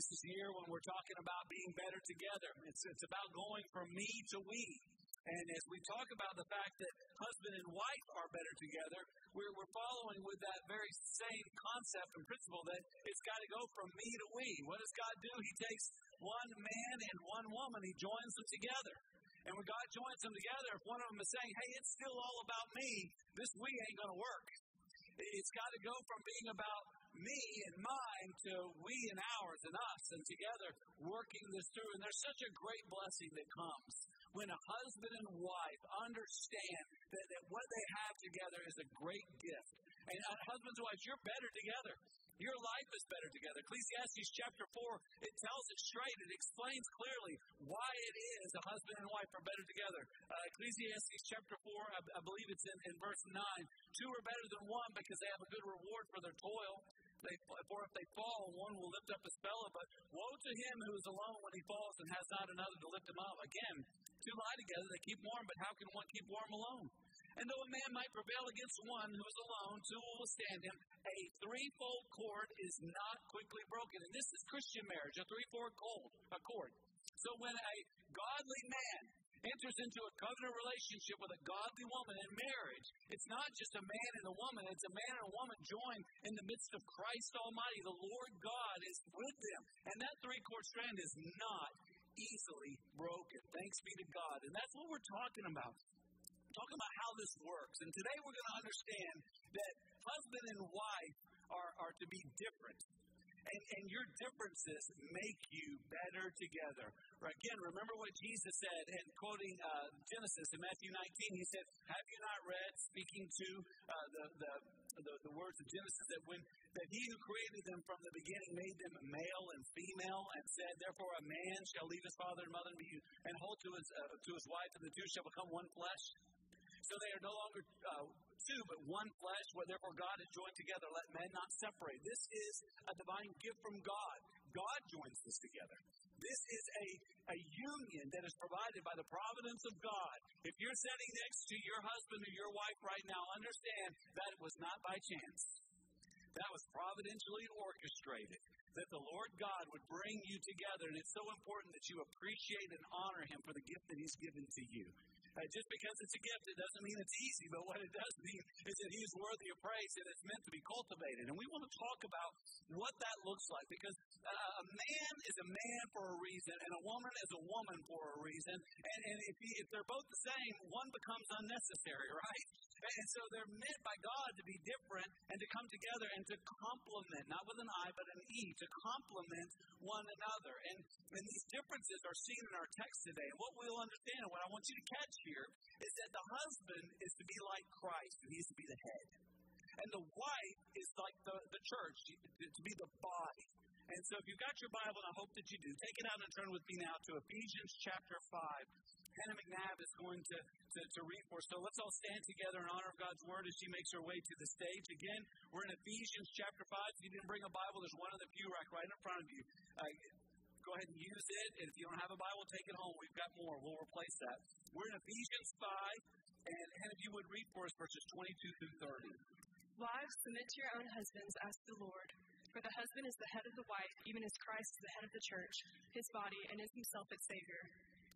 This is year when we're talking about being better together. It's, it's about going from me to we. And as we talk about the fact that husband and wife are better together, we're, we're following with that very same concept and principle that it's got to go from me to we. What does God do? He takes one man and one woman, He joins them together. And when God joins them together, if one of them is saying, hey, it's still all about me, this we ain't going to work. It's got to go from being about me and mine to we and ours and us and together working this through. And there's such a great blessing that comes when a husband and wife understand that, that what they have together is a great gift. And uh, husbands and wives, you're better together. Your life is better together. Ecclesiastes chapter 4, it tells it straight. It explains clearly why it is a husband and wife are better together. Uh, Ecclesiastes chapter 4, I, I believe it's in, in verse 9. Two are better than one because they have a good reward for their toil. They, for if they fall, one will lift up his fellow. But woe to him who is alone when he falls and has not another to lift him up. Again, two lie together, they keep warm, but how can one keep warm alone? And though a man might prevail against one who is alone, two will withstand him. A threefold cord is not quickly broken. And this is Christian marriage, a threefold cord. So when a godly man enters into a covenant relationship with a godly woman in marriage, it's not just a man and a woman, it's a man and a woman joined in the midst of Christ Almighty. The Lord God is with them. And that three cord strand is not easily broken. Thanks be to God. And that's what we're talking about. talking about how this works. And today we're going to understand that husband and wife are, are to be different. And, and your differences make you better together. Again, remember what Jesus said, and quoting uh, Genesis in Matthew 19, he said, Have you not read, speaking to uh, the, the, the, the, words of Genesis, that when that he who created them from the beginning made them male and female, and said, Therefore a man shall leave his father and mother and, be, and hold to his, uh, to his wife, and the two shall become one flesh? So they are no longer uh, two, but one flesh, where therefore God has joined together. Let men not separate. This is a divine gift from God. God joins this together. This is a, a union that is provided by the providence of God. If you're sitting next to your husband or your wife right now, understand that it was not by chance. That was providentially orchestrated. That the Lord God would bring you together. And it's so important that you appreciate and honor Him for the gift that He's given to you. Uh, just because it's a gift, it doesn't mean it's easy, but what it does mean is that He's worthy of praise and it's meant to be cultivated. And we want to talk about what that looks like because uh, a man is a man for a reason and a woman is a woman for a reason. And, and if, he, if they're both the same, one becomes unnecessary, right? And so they're meant by God to be different and to come together and to complement, not with an I, but an E, to complement one another. And, and these differences are seen in our text today. And what we'll understand, and what I want you to catch here, is that the husband is to be like Christ, and he's to be the head. And the wife is like the, the church, to be the body. And so if you've got your Bible, and I hope that you do, take it out and turn with me now to Ephesians chapter 5. Hannah McNabb is going to, to, to read for us. So let's all stand together in honor of God's word as she makes her way to the stage. Again, we're in Ephesians chapter 5. If you didn't bring a Bible, there's one in the pew rack right in front of you. Uh, go ahead and use it. And if you don't have a Bible, take it home. We've got more. We'll replace that. We're in Ephesians 5. And, and if you would read for us verses 22 through 30. Wives, submit to your own husbands as the Lord. For the husband is the head of the wife, even as Christ is the head of the church, his body, and is himself its Savior.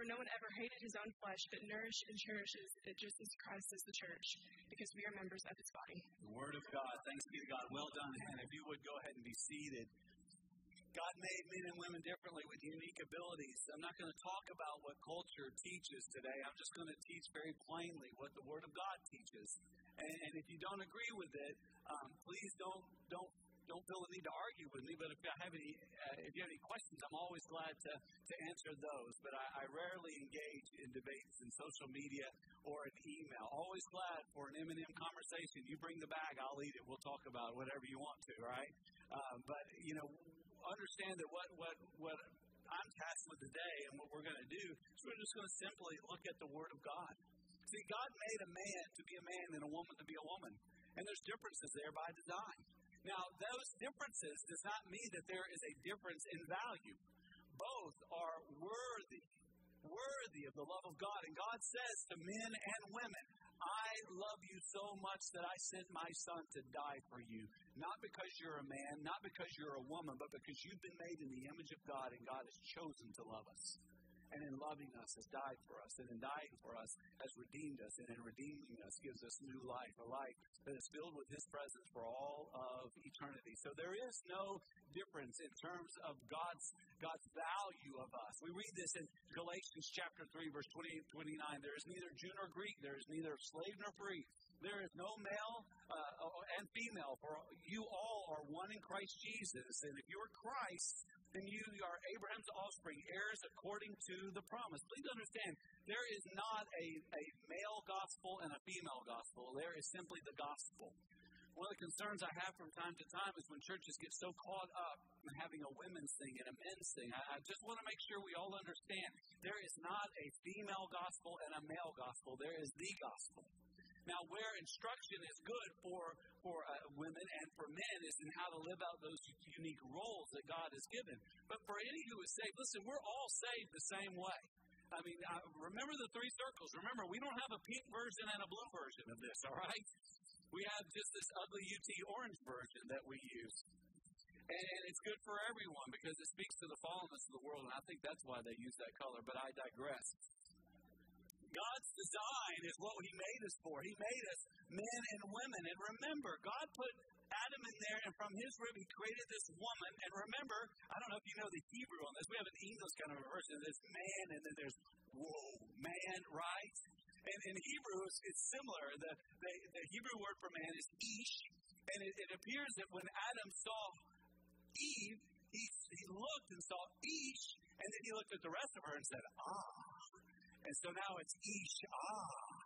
For no one ever hated his own flesh, but nourished and cherishes it just as Christ is the church, because we are members of his body. The word of God. Thanks be to God. Well done, Hannah. If you would go ahead and be seated. God made men and women differently with unique abilities. I'm not going to talk about what culture teaches today. I'm just going to teach very plainly what the Word of God teaches. And, and if you don't agree with it, um, please don't don't don't feel the need to argue with me. But if you have any uh, if you have any questions, I'm always glad to to answer those. But I, I rarely engage in debates in social media or in email. Always glad for an M&M conversation. You bring the bag, I'll eat it. We'll talk about whatever you want to, right? Uh, but you know understand that what, what, what I'm tasked with today and what we're going to do is we're just going to simply look at the Word of God. See, God made a man to be a man and a woman to be a woman. And there's differences there by design. Now, those differences does not mean that there is a difference in value. Both are worthy, worthy of the love of God. And God says to men and women, I love you so much that I sent my son to die for you. Not because you're a man, not because you're a woman, but because you've been made in the image of God and God has chosen to love us and in loving us has died for us, and in dying for us has redeemed us, and in redeeming us gives us new life, a life that is filled with His presence for all of eternity. So there is no difference in terms of God's God's value of us. We read this in Galatians chapter 3, verse 28 29. There is neither Jew nor Greek, there is neither slave nor free. There is no male uh, and female, for you all are one in Christ Jesus. And if you're Christ, then you are Abraham's offspring, heirs according to the promise. Please understand, there is not a, a male gospel and a female gospel. There is simply the gospel. One of the concerns I have from time to time is when churches get so caught up in having a women's thing and a men's thing. I, I just want to make sure we all understand there is not a female gospel and a male gospel. There is the gospel. Now, where instruction is good for, for uh, women and for men is in how to live out those unique roles that God has given. But for any who is saved, listen, we're all saved the same way. I mean, uh, remember the three circles. Remember, we don't have a pink version and a blue version of this, all right? We have just this ugly UT orange version that we use. And it's good for everyone because it speaks to the fallenness of the world, and I think that's why they use that color, but I digress. God's design is what He made us for. He made us men and women. And remember, God put Adam in there, and from his rib, He created this woman. And remember, I don't know if you know the Hebrew on this. We have an English kind of version. There's man, and then there's whoa, man, right? And in Hebrew, it's, it's similar. The, the, the, Hebrew word for man is ish. And it, it appears that when Adam saw Eve, he, he looked and saw ish, and then he looked at the rest of her and said, ah. And so now it's Ish Ah.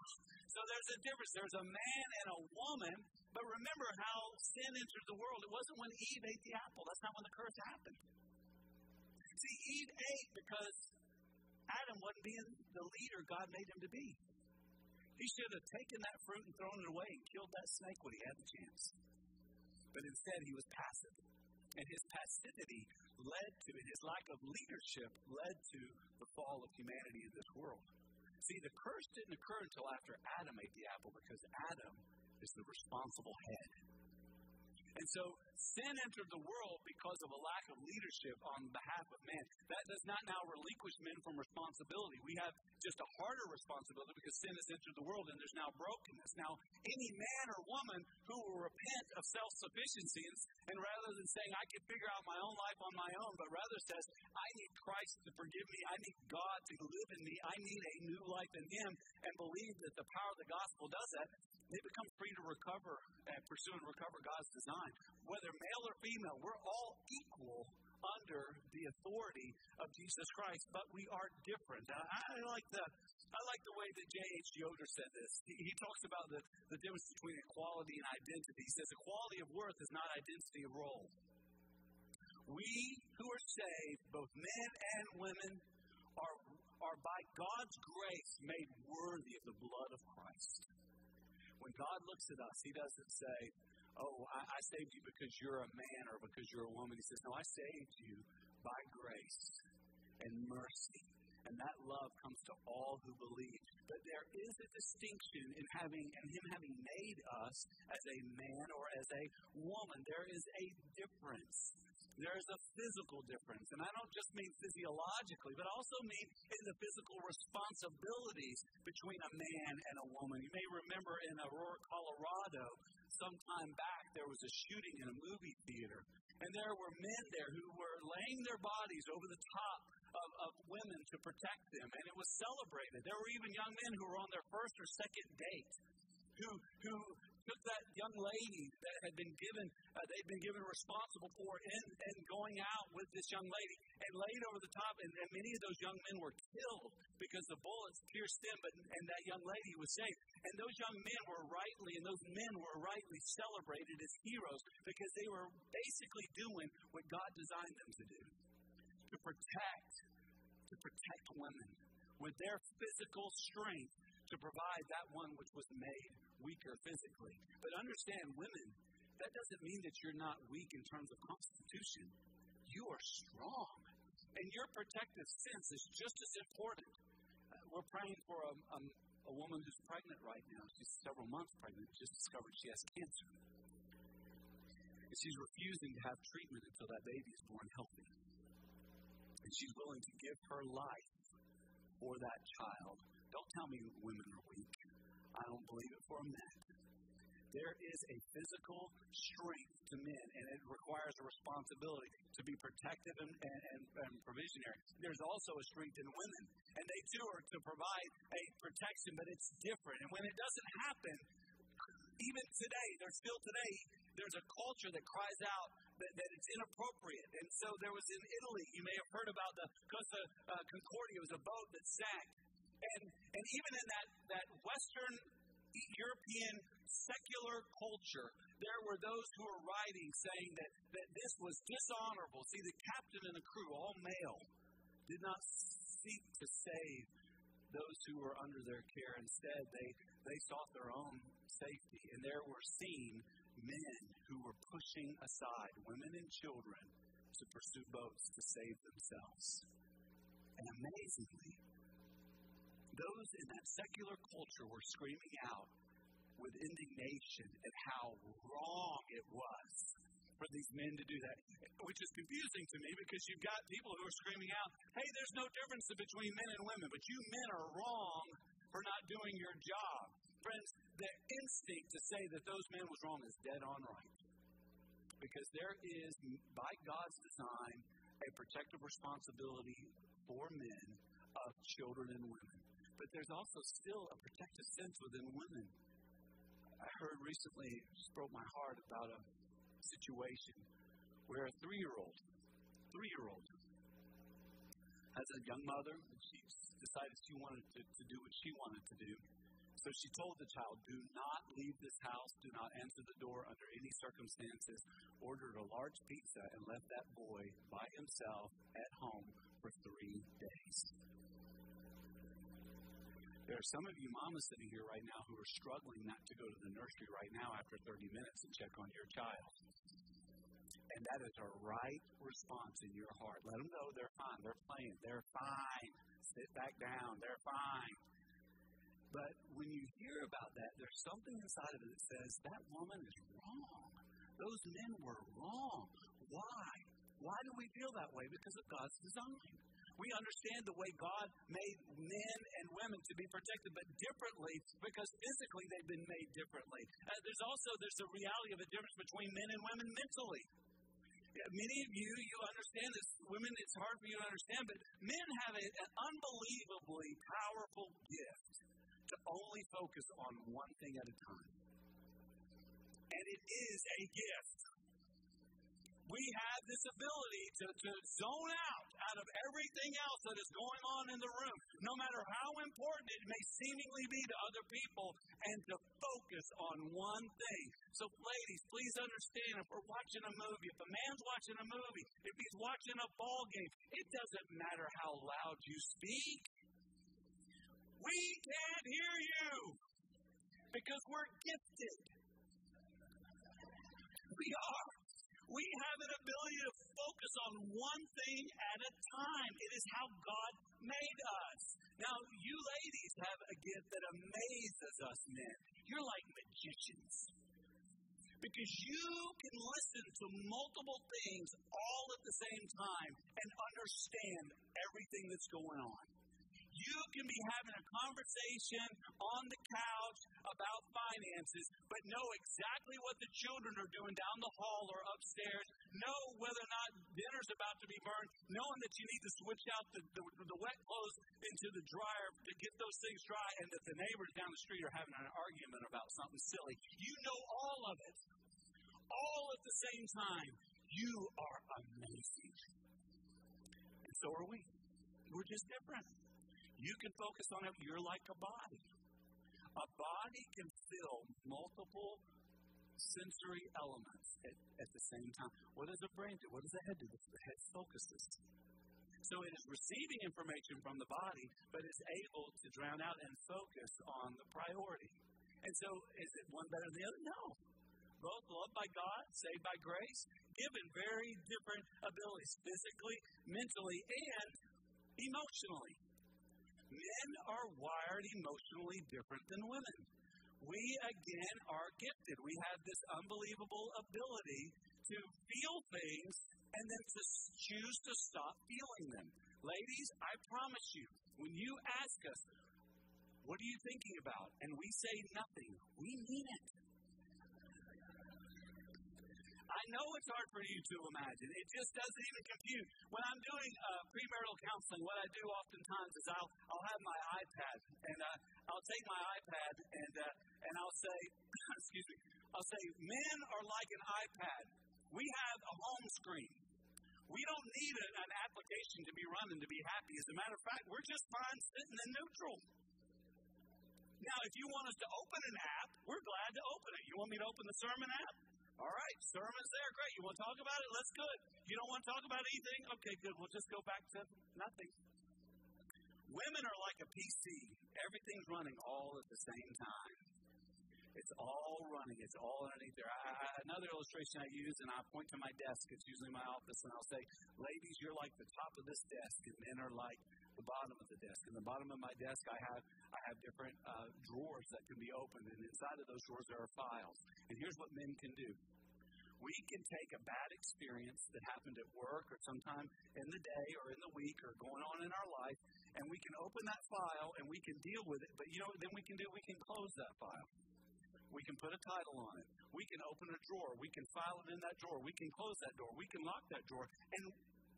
So there's a difference. There's a man and a woman, but remember how sin entered the world. It wasn't when Eve ate the apple. That's not when the curse happened. See, Eve ate because Adam wasn't being the leader God made him to be. He should have taken that fruit and thrown it away and killed that snake when he had the chance. But instead, he was passive. And his passivity led to, his lack of leadership led to the fall of humanity in this world. See, the curse didn't occur until after Adam ate the apple because Adam is the responsible head. And so sin entered the world because of a lack of leadership on behalf of man. That does not now relinquish men from responsibility. We have just a harder responsibility because sin has entered the world and there's now brokenness. Now, any man or woman who will repent of self sufficiency and rather than saying, I can figure out my own life on my own, but rather says, I need Christ to forgive me, I need God to live in me, I need a new life in Him, and believe that the power of the gospel does that, they become free to recover and pursue and recover God's design. Whether male or female, we're all equal under the authority of Jesus Christ, but we are different. I like the I like the way that J.H. Yoder said this. He, he talks about the, the difference between equality and identity. He says equality of worth is not identity of role. We who are saved, both men and women, are, are by God's grace made worthy of the blood of Christ. When God looks at us, He doesn't say, oh, I, I saved you because you're a man or because you're a woman. He says, no, I saved you by grace and mercy. And that love comes to all who believe. But there is a distinction in having and him having made us as a man or as a woman. There is a difference. There's a physical difference. And I don't just mean physiologically, but also mean in the physical responsibilities between a man and a woman. You may remember in Aurora, Colorado, some time back, there was a shooting in a movie theater. And there were men there who were laying their bodies over the top of, of women to protect them. And it was celebrated. There were even young men who were on their first or second date who, who took that young lady that had been given, uh, they'd been given responsible for and, and going out with this young lady and laid over the top. And, and many of those young men were killed because the bullets pierced them, but, and that young lady was saved. And those young men were rightly, and those men were rightly celebrated as heroes because they were basically doing what God designed them to do to protect, to protect women with their physical strength to provide that one which was made weaker physically. But understand, women, that doesn't mean that you're not weak in terms of constitution. You are strong. And your protective sense is just as important. Uh, we're praying for a, a, a woman who's pregnant right now. She's several months pregnant, just discovered she has cancer. And she's refusing to have treatment until that baby is born healthy. And she's willing to give her life for that child. Don't tell me women are weak. I don't believe it for a minute. There is a physical strength to men, and it requires a responsibility to be protective and, and, and, and provisionary. There's also a strength in women, and they too are to provide a protection, but it's different. And when it doesn't happen, even today, there's still today, there's a culture that cries out that, that it's inappropriate. And so there was in Italy, you may have heard about the Costa uh, Concordia, it was a boat that sank. And, and even in that, that Western European secular culture, there were those who were writing saying that, that this was dishonorable. See, the captain and the crew, all male, did not seek to save those who were under their care. Instead, they, they sought their own safety. And there were seen men who were pushing aside women and children to pursue boats to save themselves. And amazingly, those in that secular culture were screaming out with indignation at how wrong it was for these men to do that, which is confusing to me because you've got people who are screaming out, hey, there's no difference between men and women, but you men are wrong for not doing your job. Friends, the instinct to say that those men was wrong is dead on right. Because there is, by God's design, a protective responsibility for men of children and women. But there's also still a protective sense within women. I heard recently, just broke my heart about a situation where a three year old, three year old, has a young mother, and she decided she wanted to, to do what she wanted to do. So she told the child, Do not leave this house, do not answer the door under any circumstances. Ordered a large pizza and left that boy by himself at home for three days. There are some of you mamas sitting here right now who are struggling not to go to the nursery right now after 30 minutes and check on your child. And that is a right response in your heart. Let them know they're fine. They're playing. They're fine. Sit back down. They're fine. But when you hear about that, there's something inside of it that says that woman is wrong. Those men were wrong. Why? Why do we feel that way? Because of God's design. We understand the way God made men and women to be protected, but differently because physically they've been made differently. Uh, there's also there's a reality of a difference between men and women mentally. Many of you, you understand this. Women, it's hard for you to understand, but men have a, an unbelievably powerful gift to only focus on one thing at a time. And it is a gift we have this ability to, to zone out out of everything else that is going on in the room, no matter how important it may seemingly be to other people, and to focus on one thing. So, ladies, please understand if we're watching a movie, if a man's watching a movie, if he's watching a ball game, it doesn't matter how loud you speak. We can't hear you because we're gifted. We are. We have an ability to focus on one thing at a time. It is how God made us. Now, you ladies have a gift that amazes us men. You're like magicians. Because you can listen to multiple things all at the same time and understand everything that's going on. You can be having a conversation on the couch about finances, but know exactly what the children are doing down the hall or upstairs, know whether or not dinner's about to be burned, knowing that you need to switch out the, the, the wet clothes into the dryer to get those things dry, and that the neighbors down the street are having an argument about something silly. You know all of it, all at the same time. You are amazing. And so are we. We're just different. You can focus on it. You're like a body. A body can feel multiple sensory elements at, at the same time. What does the brain do? What does the head do? The head focuses. So it is receiving information from the body, but is able to drown out and focus on the priority. And so is it one better than the other? No. Both loved by God, saved by grace, given very different abilities physically, mentally, and emotionally. Men are wired emotionally different than women. We, again, are gifted. We have this unbelievable ability to feel things and then to choose to stop feeling them. Ladies, I promise you, when you ask us, what are you thinking about? And we say nothing, we mean it. I know it's hard for you to imagine. It just doesn't even compute. When I'm doing uh, premarital counseling, what I do oftentimes is I'll I'll have my iPad and uh, I'll take my iPad and uh, and I'll say, excuse me, I'll say, men are like an iPad. We have a home screen. We don't need an, an application to be running to be happy. As a matter of fact, we're just fine sitting in neutral. Now, if you want us to open an app, we're glad to open it. You want me to open the sermon app? All right, sermon's there. Great. You want to talk about it? Let's. You don't want to talk about anything? Okay, good. We'll just go back to nothing. Women are like a PC. Everything's running all at the same time. It's all running. It's all underneath there. I, I, another illustration I use, and I point to my desk. It's usually my office, and I'll say, "Ladies, you're like the top of this desk, and men are like the bottom of the desk. In the bottom of my desk, I have I have different uh, drawers that can be opened, and inside of those drawers there are files. And here's what men can do: we can take a bad experience that happened at work or sometime in the day or in the week or going on in our life, and we can open that file and we can deal with it. But you know then we can do? We can close that file. We can put a title on it. We can open a drawer. We can file it in that drawer. We can close that door. We can lock that drawer. And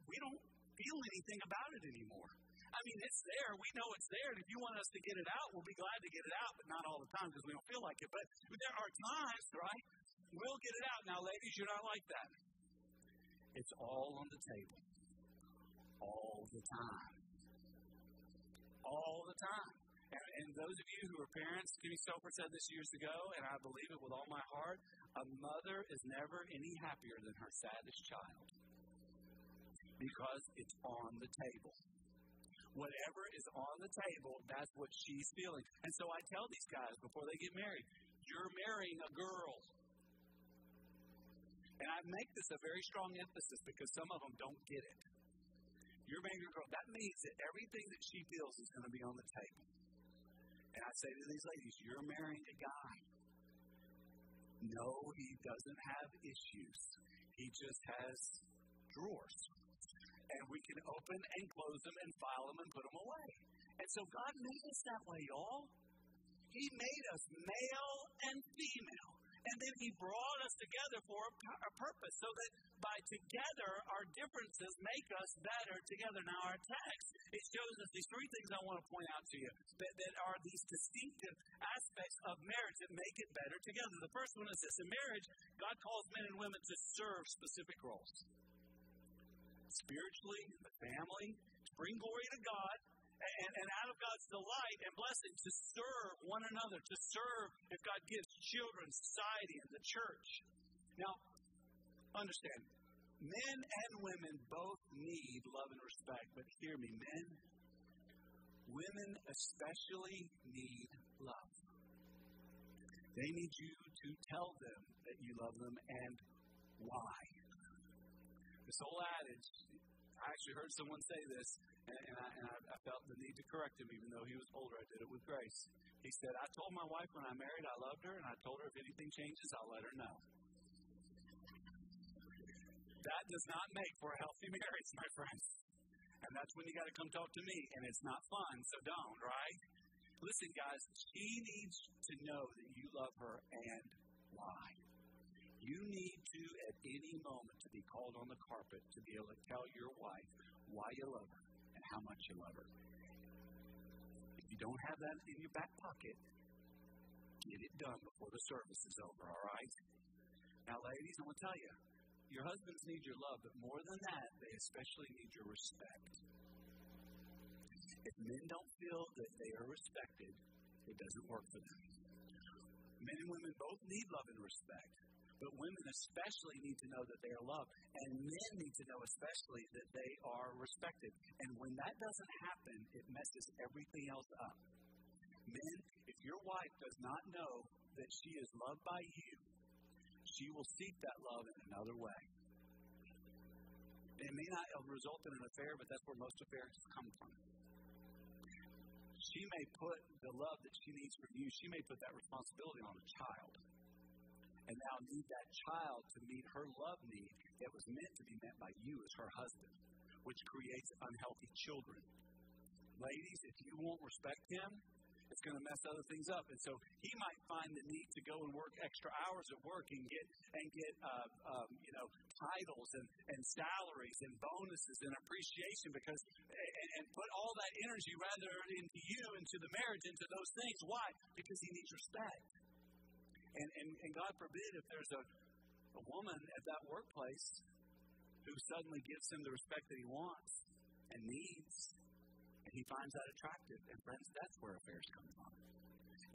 we don't feel anything about it anymore. I mean, it's there. We know it's there. And if you want us to get it out, we'll be glad to get it out, but not all the time because we don't feel like it. But there are times, right? We'll get it out. Now, ladies, you're not like that. It's all on the table. All the time. All the time. And, and those of you who are parents, Kimmy Soper said this years ago, and I believe it with all my heart a mother is never any happier than her saddest child because it's on the table. Whatever is on the table, that's what she's feeling. And so I tell these guys before they get married, you're marrying a girl. And I make this a very strong emphasis because some of them don't get it. You're marrying a girl. That means that everything that she feels is going to be on the table. And I say to these ladies, you're marrying a guy. No, he doesn't have issues. He just has drawers. And we can open and close them and file them and put them away. And so God made us that way, y'all. He made us male and female. And then He brought us together for a, a purpose so that by together our differences make us better together. Now, our text, it shows us these three things I want to point out to you that, that are these distinctive aspects of marriage that make it better together. The first one is this in marriage, God calls men and women to serve specific roles. Spiritually, in the family, to bring glory to God, and, and out of God's delight and blessing to serve one another, to serve if God gives children, society, and the church. Now, understand, men and women both need love and respect, but hear me, men, women especially need love. They need you to tell them that you love them and why. This whole adage, I actually heard someone say this, and, and, I, and I, I felt the need to correct him, even though he was older. I did it with grace. He said, I told my wife when I married I loved her, and I told her if anything changes, I'll let her know. That does not make for a healthy marriage, my friends. And that's when you got to come talk to me, and it's not fun, so don't, right? Listen, guys, she needs to know that you love her and why. You need to, at any moment, to be called on the carpet to be able to tell your wife why you love her and how much you love her. If you don't have that in your back pocket, get it done before the service is over, all right? Now, ladies, I'm going to tell you, your husbands need your love, but more than that, they especially need your respect. If men don't feel that they are respected, it doesn't work for them. Men and women both need love and respect. But women especially need to know that they are loved, and men need to know especially that they are respected. And when that doesn't happen, it messes everything else up. Men, if your wife does not know that she is loved by you, she will seek that love in another way. It may not result in an affair, but that's where most affairs come from. She may put the love that she needs from you, she may put that responsibility on a child and now need that child to meet her love need that was meant to be met by you as her husband, which creates unhealthy children. Ladies, if you won't respect him, it's going to mess other things up. And so he might find the need to go and work extra hours at work and get and get uh, um, you know titles and, and salaries and bonuses and appreciation because and, and put all that energy rather into you into the marriage into those things. Why? Because he needs respect. And, and, and God forbid if there's a, a woman at that workplace who suddenly gives him the respect that he wants and needs, and he finds that attractive. And friends, that's where affairs come from.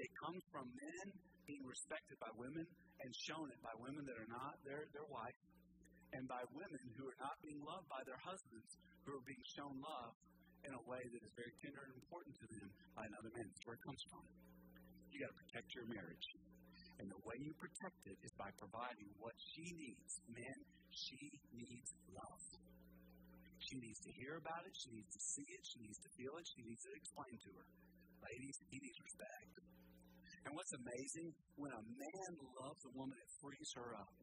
It comes from men being respected by women and shown it by women that are not their, their wife, and by women who are not being loved by their husbands, who are being shown love in a way that is very tender and important to them by another man. That's where it comes from. You got to protect your marriage. And the way you protect it is by providing what she needs. Men, she needs love. She needs to hear about it. She needs to see it. She needs to feel it. She needs to explain to her. Ladies, he needs respect. And what's amazing, when a man loves a woman, it frees her up.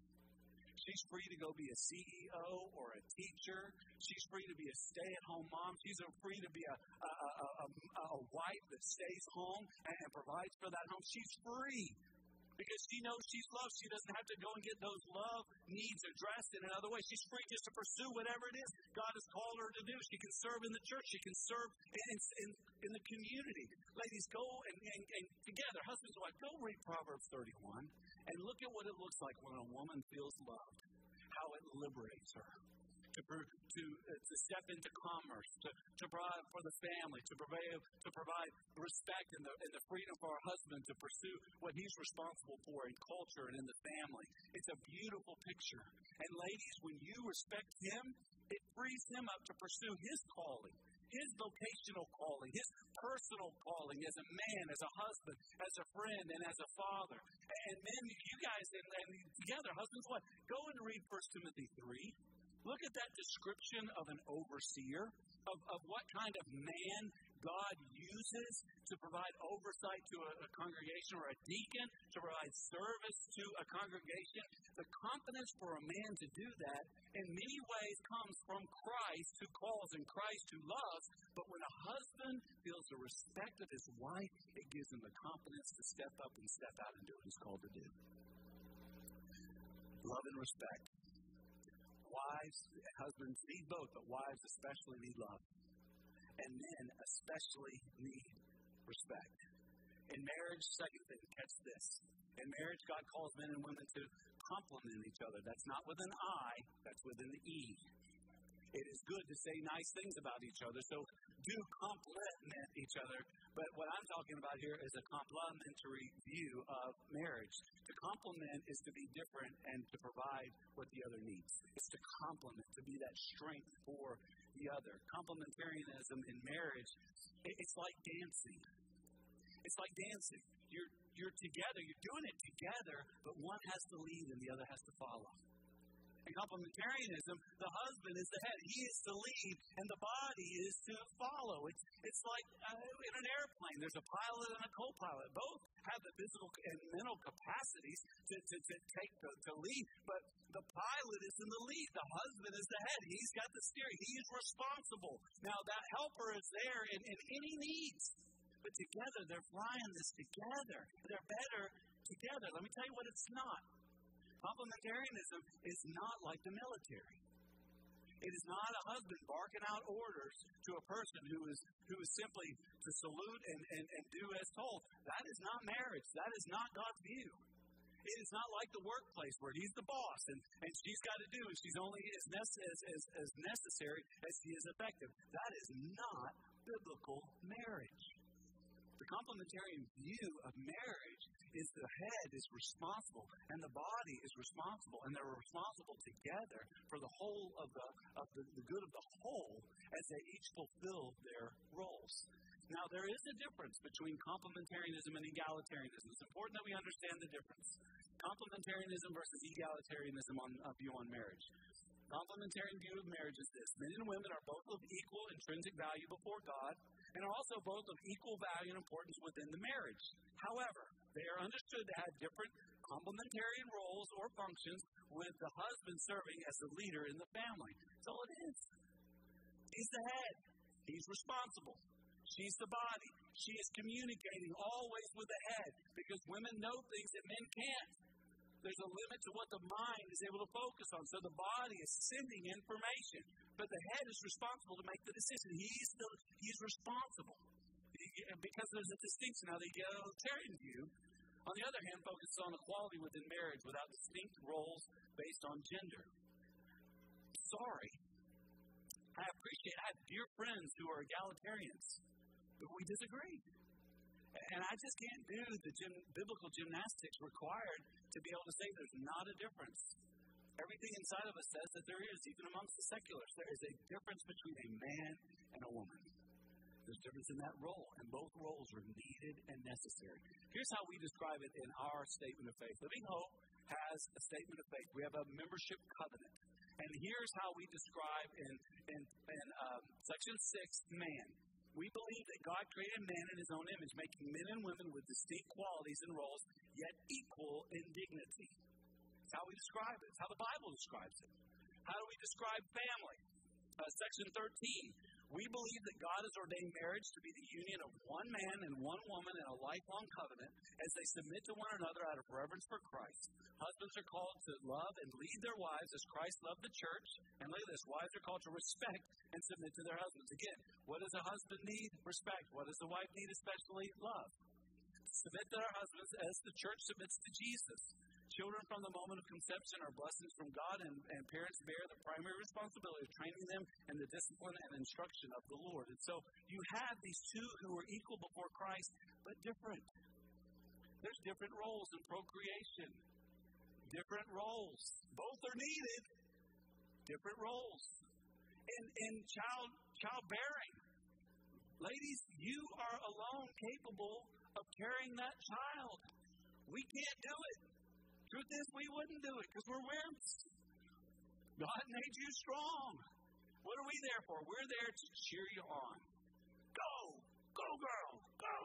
She's free to go be a CEO or a teacher. She's free to be a stay at home mom. She's free to be a, a, a, a, wife that stays home and provides for that home. She's free because she knows she's loved. She doesn't have to go and get those love needs addressed in another way. She's free just to pursue whatever it is God has called her to do. She can serve in the church. She can serve in, in, in the community. Ladies, go and, and, and together, husbands and wives, go read Proverbs 31 and look at what it looks like when a woman feels loved, how it liberates her to, to, uh, to step into commerce, to, to provide for the family, to provide, to provide respect and the, and the freedom for our husband to pursue what he's responsible for in culture and in the family. It's a beautiful picture. And ladies, when you respect him, it frees him up to pursue his calling his vocational calling, his personal calling as a man, as a husband, as a friend, and as a father. And men, you guys, and, and together, husbands, what? Go and read 1 Timothy 3. Look at that description of an overseer, of, of what kind of man God uses to provide oversight to a, a, congregation or a deacon, to provide service to a congregation. The confidence for a man to do that in many ways comes from Christ who calls and Christ who loves. But when a husband feels the respect of his wife, it gives him the confidence to step up and step out and do what he's called to do. Love and respect wives, husbands need both, but wives especially need love. And men especially need respect. In marriage, second thing, catch this. In marriage, God calls men and women to complement each other. That's not with an I, that's with an E. It is good to say nice things about each other. So do complement each other. But what I'm talking about here is a complementary view of marriage. To complement is to be different and to provide what the other needs. It's to complement, to be that strength for the other. Complementarianism in marriage, it's like dancing. It's like dancing. You're, you're together, you're doing it together, but one has to lead and the other has to follow. Complementarianism, the husband is the head. He is to lead, and the body is to follow. It's, it's like uh, in an airplane, there's a pilot and a co pilot. Both have the physical and mental capacities to, to, to take the to lead, but the pilot is in the lead. The husband is the head. He's got the steering. He is responsible. Now, that helper is there in, in any needs. But together, they're flying this together. They're better together. Let me tell you what it's not. Complementarianism is not like the military. It is not a husband barking out orders to a person who is who is simply to salute and, and, and do as told. That is not marriage. That is not God's view. It is not like the workplace where he's the boss and, and she's got to do and she's only as, nece- as, as, as necessary as she is effective. That is not biblical marriage. The complementarian view of marriage is the head is responsible and the body is responsible, and they're responsible together for the whole of the of the, the good of the whole as they each fulfill their roles. Now, there is a difference between complementarianism and egalitarianism. It's important that we understand the difference. Complementarianism versus egalitarianism on a view on marriage. Complementarian view of marriage is this men and women are both of equal intrinsic value before God and are also both of equal value and importance within the marriage. However, they are understood to have different complementarian roles or functions, with the husband serving as the leader in the family. So it is. He's the head, he's responsible. She's the body. She is communicating always with the head because women know things that men can't. There's a limit to what the mind is able to focus on. So the body is sending information, but the head is responsible to make the decision. He's the, he's responsible And because there's a distinction. Now the egalitarian view, on the other hand, focuses on equality within marriage without distinct roles based on gender. Sorry, I appreciate. I have dear friends who are egalitarians, but we disagree. And I just can't do the gym, biblical gymnastics required to be able to say there's not a difference. Everything inside of us says that there is, even amongst the seculars. There is a difference between a man and a woman. There's a difference in that role, and both roles are needed and necessary. Here's how we describe it in our statement of faith. Living Hope has a statement of faith. We have a membership covenant. And here's how we describe in, in, in um, section 6 man. We believe that God created man in his own image, making men and women with distinct qualities and roles, yet equal in dignity. That's how we describe it. It's how the Bible describes it. How do we describe family? Uh, section 13. We believe that God has ordained marriage to be the union of one man and one woman in a lifelong covenant as they submit to one another out of reverence for Christ. Husbands are called to love and lead their wives as Christ loved the church. And look at this wives are called to respect and submit to their husbands. Again, what does a husband need? Respect. What does the wife need, especially? Love. Submit to their husbands as the church submits to Jesus. Children from the moment of conception are blessings from God, and, and parents bear the primary responsibility of training them in the discipline and instruction of the Lord. And so you have these two who are equal before Christ, but different. There's different roles in procreation, different roles. Both are needed, different roles. In, in child childbearing, ladies, you are alone capable of carrying that child. We can't do it. Truth is, we wouldn't do it because we're wimps. God made you strong. What are we there for? We're there to cheer you on. Go! Go, girl! Go!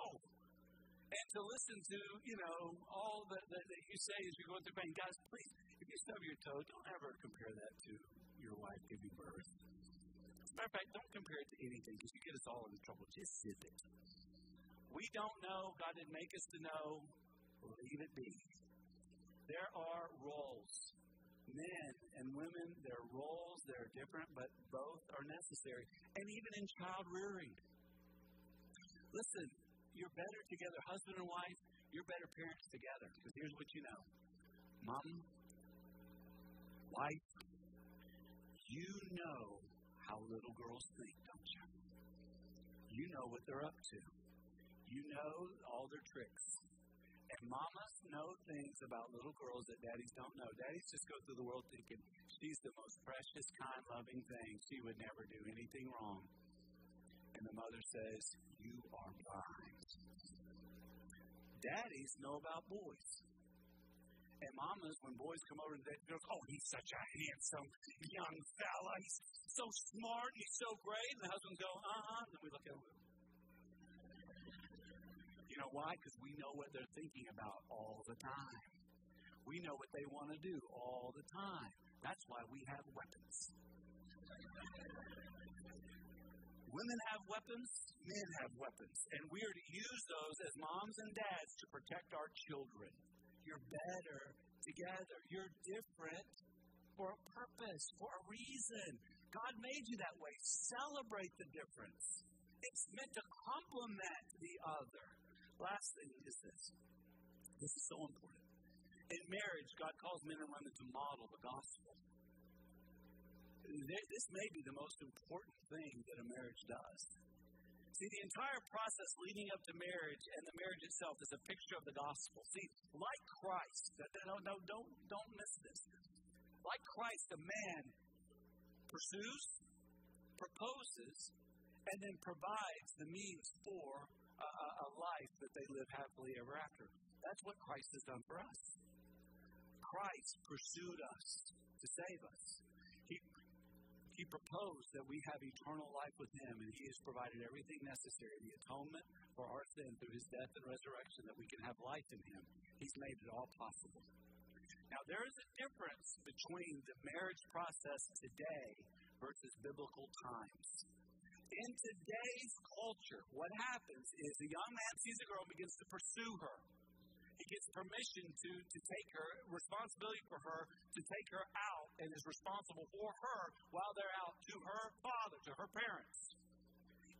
And to listen to, you know, all that, that, that you say as you're going through pain. Guys, please, if you stub your toe, don't ever compare that to your wife giving birth. As a matter of fact, don't compare it to anything because you get us all into trouble. Just sit it. We don't know. God didn't make us to know. Leave it be. There are roles. Men and women, their roles, they're different, but both are necessary. And even in child rearing. Listen, you're better together, husband and wife, you're better parents together. Because here's what you know Mom, wife, you know how little girls think, don't you? You know what they're up to. You know all their tricks. And mamas know things about little girls that daddies don't know. Daddies just go through the world thinking she's the most precious, kind, loving thing. She would never do anything wrong. And the mother says, You are blind. Daddies know about boys. And mamas, when boys come over, they go, Oh, he's such a handsome young fella. He's so smart. He's so great. And the husbands go, Uh huh. And we look at him. You know why? Because we know what they're thinking about all the time. We know what they want to do all the time. That's why we have weapons. Women have weapons, men have weapons. And we are to use those as moms and dads to protect our children. You're better together. You're different for a purpose, for a reason. God made you that way. Celebrate the difference. It's meant to complement the other. Last thing is this this is so important. In marriage, God calls men and women to model the gospel. This may be the most important thing that a marriage does. See, the entire process leading up to marriage and the marriage itself is a picture of the gospel. See, like Christ, no, no, don't, don't miss this. Like Christ, a man pursues, proposes, and then provides the means for life that they live happily ever after. That's what Christ has done for us. Christ pursued us to save us. He, he proposed that we have eternal life with Him, and He has provided everything necessary the atonement for our sin through His death and resurrection that we can have life in Him. He's made it all possible. Now, there is a difference between the marriage process today versus biblical times. In today's culture, what happens is a young man sees a girl and begins to pursue her. He gets permission to, to take her, responsibility for her, to take her out, and is responsible for her while they're out to her father, to her parents.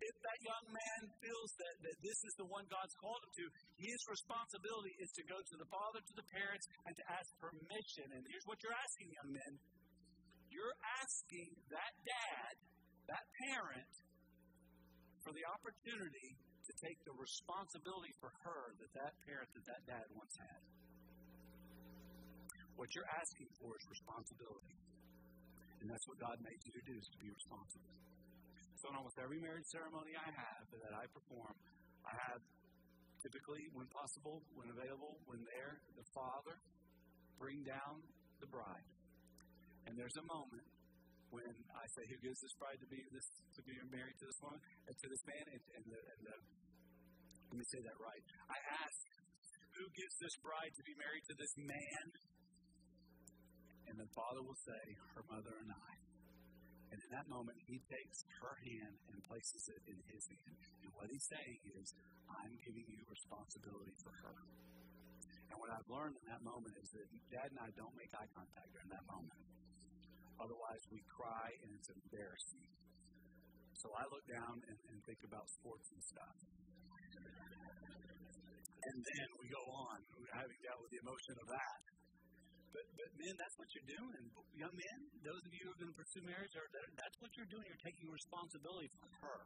If that young man feels that, that this is the one God's called him to, his responsibility is to go to the father, to the parents, and to ask permission. And here's what you're asking, young men you're asking that dad, that parent, for the opportunity to take the responsibility for her that that parent, that that dad once had. What you're asking for is responsibility. And that's what God made you to do, is to be responsible. So in almost every marriage ceremony I have that I perform, I have typically, when possible, when available, when there, the father bring down the bride. And there's a moment when I say, "Who gives this bride to be this to be married to this woman and to this man?" And, and, the, and the, let me say that right. I ask, "Who gives this bride to be married to this man?" And the father will say, "Her mother and I." And in that moment, he takes her hand and places it in his hand. And what he's saying is, "I'm giving you responsibility for her." And what I've learned in that moment is that Dad and I don't make eye contact during that moment. Otherwise, we cry and it's embarrassing. So I look down and, and think about sports and stuff. And then we go on, having dealt with the emotion of that. But, but men, that's what you're doing. Young men, those of you who are going to pursue marriage, are, that's what you're doing. You're taking responsibility for her.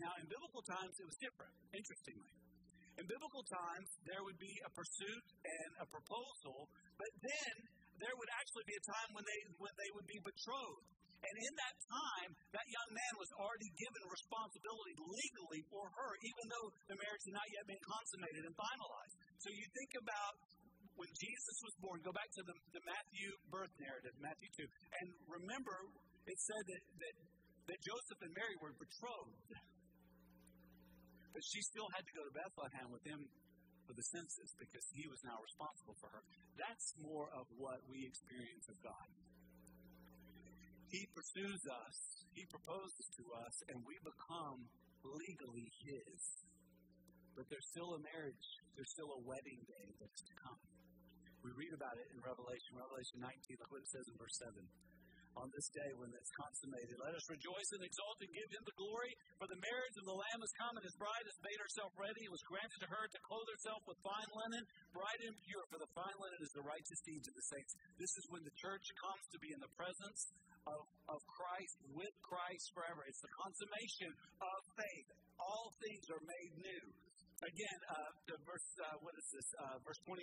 Now, in biblical times, it was different, interestingly. In biblical times, there would be a pursuit and a proposal, but then there would actually be a time when they when they would be betrothed. And in that time, that young man was already given responsibility legally for her, even though the marriage had not yet been consummated and finalized. So you think about when Jesus was born, go back to the, the Matthew birth narrative, Matthew 2, and remember it said that, that, that Joseph and Mary were betrothed. But she still had to go to Bethlehem with him for the census because he was now responsible for her. That's more of what we experience of God. He pursues us, He proposes to us, and we become legally His. But there's still a marriage, there's still a wedding day that's to come. We read about it in Revelation, Revelation 19, look what it says in verse 7 on this day when it's consummated. Let us rejoice and exult and give him the glory, for the marriage of the Lamb is come, and his bride has made herself ready. It was granted to her to clothe herself with fine linen, bright and pure, for the fine linen is the righteous deeds of the saints. This is when the church comes to be in the presence of, of Christ, with Christ forever. It's the consummation of faith. All things are made new. Again, uh, the verse, uh, what is this? Uh, verse 21.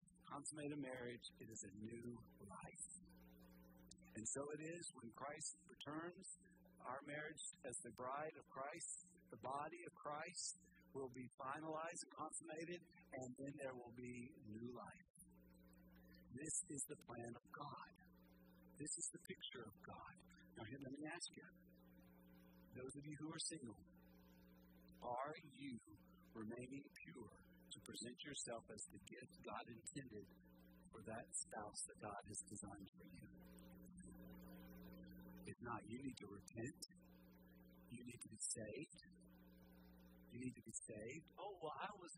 consummate a marriage, it is a new life. And so it is when Christ returns, our marriage as the bride of Christ, the body of Christ, will be finalized and consummated, and then there will be new life. This is the plan of God. This is the picture of God. Now, here, let me ask you those of you who are single, are you remaining pure to present yourself as the gift God intended for that spouse that God has designed for you. If not, you need to repent. You need to be saved. You need to be saved. Oh, well, I was.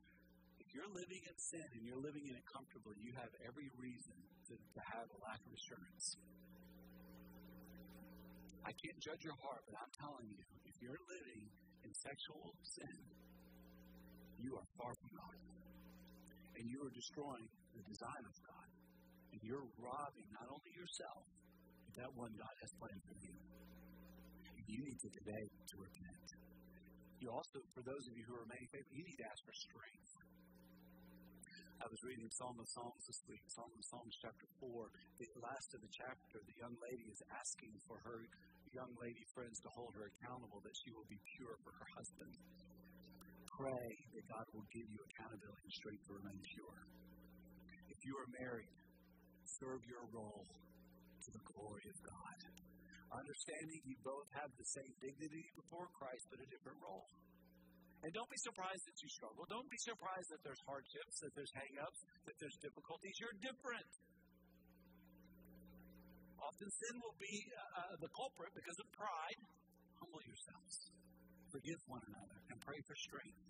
If you're living in sin and you're living in it comfortably, you have every reason to, to have a lack of assurance. I can't judge your heart, but I'm telling you, if you're living in sexual sin, you are far God. And you are destroying the design of God. And you're robbing not only yourself, but that one God has planned for you. You need to today to repent. You also, for those of you who are remaining faithful, you need to ask for strength. I was reading Song of Songs this week, Song of Songs chapter 4. The last of the chapter, the young lady is asking for her young lady friends to hold her accountable that she will be pure for her husband. Pray that God will give you accountability and strength to remain pure. If you are married, serve your role to the glory of God. Understanding you both have the same dignity before Christ, but a different role. And don't be surprised that you struggle. Don't be surprised that there's hardships, that there's hang-ups, that there's difficulties. You're different. Often sin will be uh, uh, the culprit because of pride. Humble yourselves. Forgive one another and pray for strength.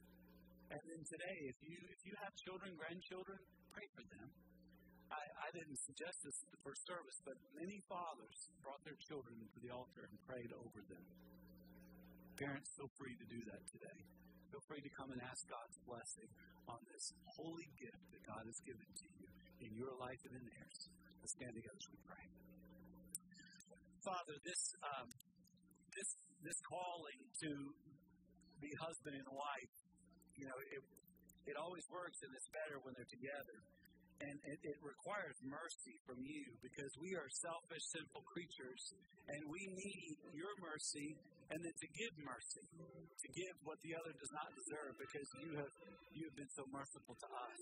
And then today, if you if you have children, grandchildren, pray for them. I, I didn't suggest this the first service, but many fathers brought their children to the altar and prayed over them. Parents, feel free to do that today. Feel free to come and ask God's blessing on this holy gift that God has given to you in your life and in theirs. Let's stand together as we pray. Father, this um, this this calling to be husband and wife, you know, it it always works and it's better when they're together. And it, it requires mercy from you because we are selfish, sinful creatures, and we need your mercy and then to give mercy, to give what the other does not deserve because you have you have been so merciful to us.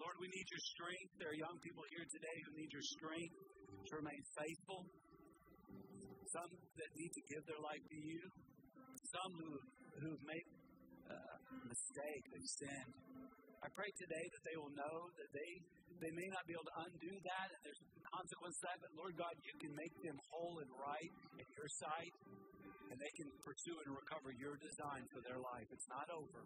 Lord, we need your strength. There are young people here today who need your strength to remain faithful, some that need to give their life to you, some who who made uh, mistake, they've sinned. I pray today that they will know that they they may not be able to undo that, and there's consequence to that. But Lord God, you can make them whole and right in your sight, and they can pursue and recover your design for their life. It's not over.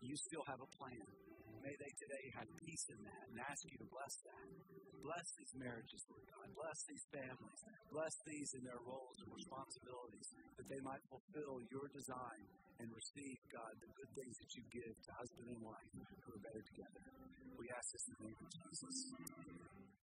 You still have a plan. May they today have peace in that and ask you to bless that. Bless these marriages, Lord God. Bless these families. Bless these in their roles and responsibilities that they might fulfill your design and receive, God, the good things that you give to husband and wife who are better together. We ask this in the name of Jesus.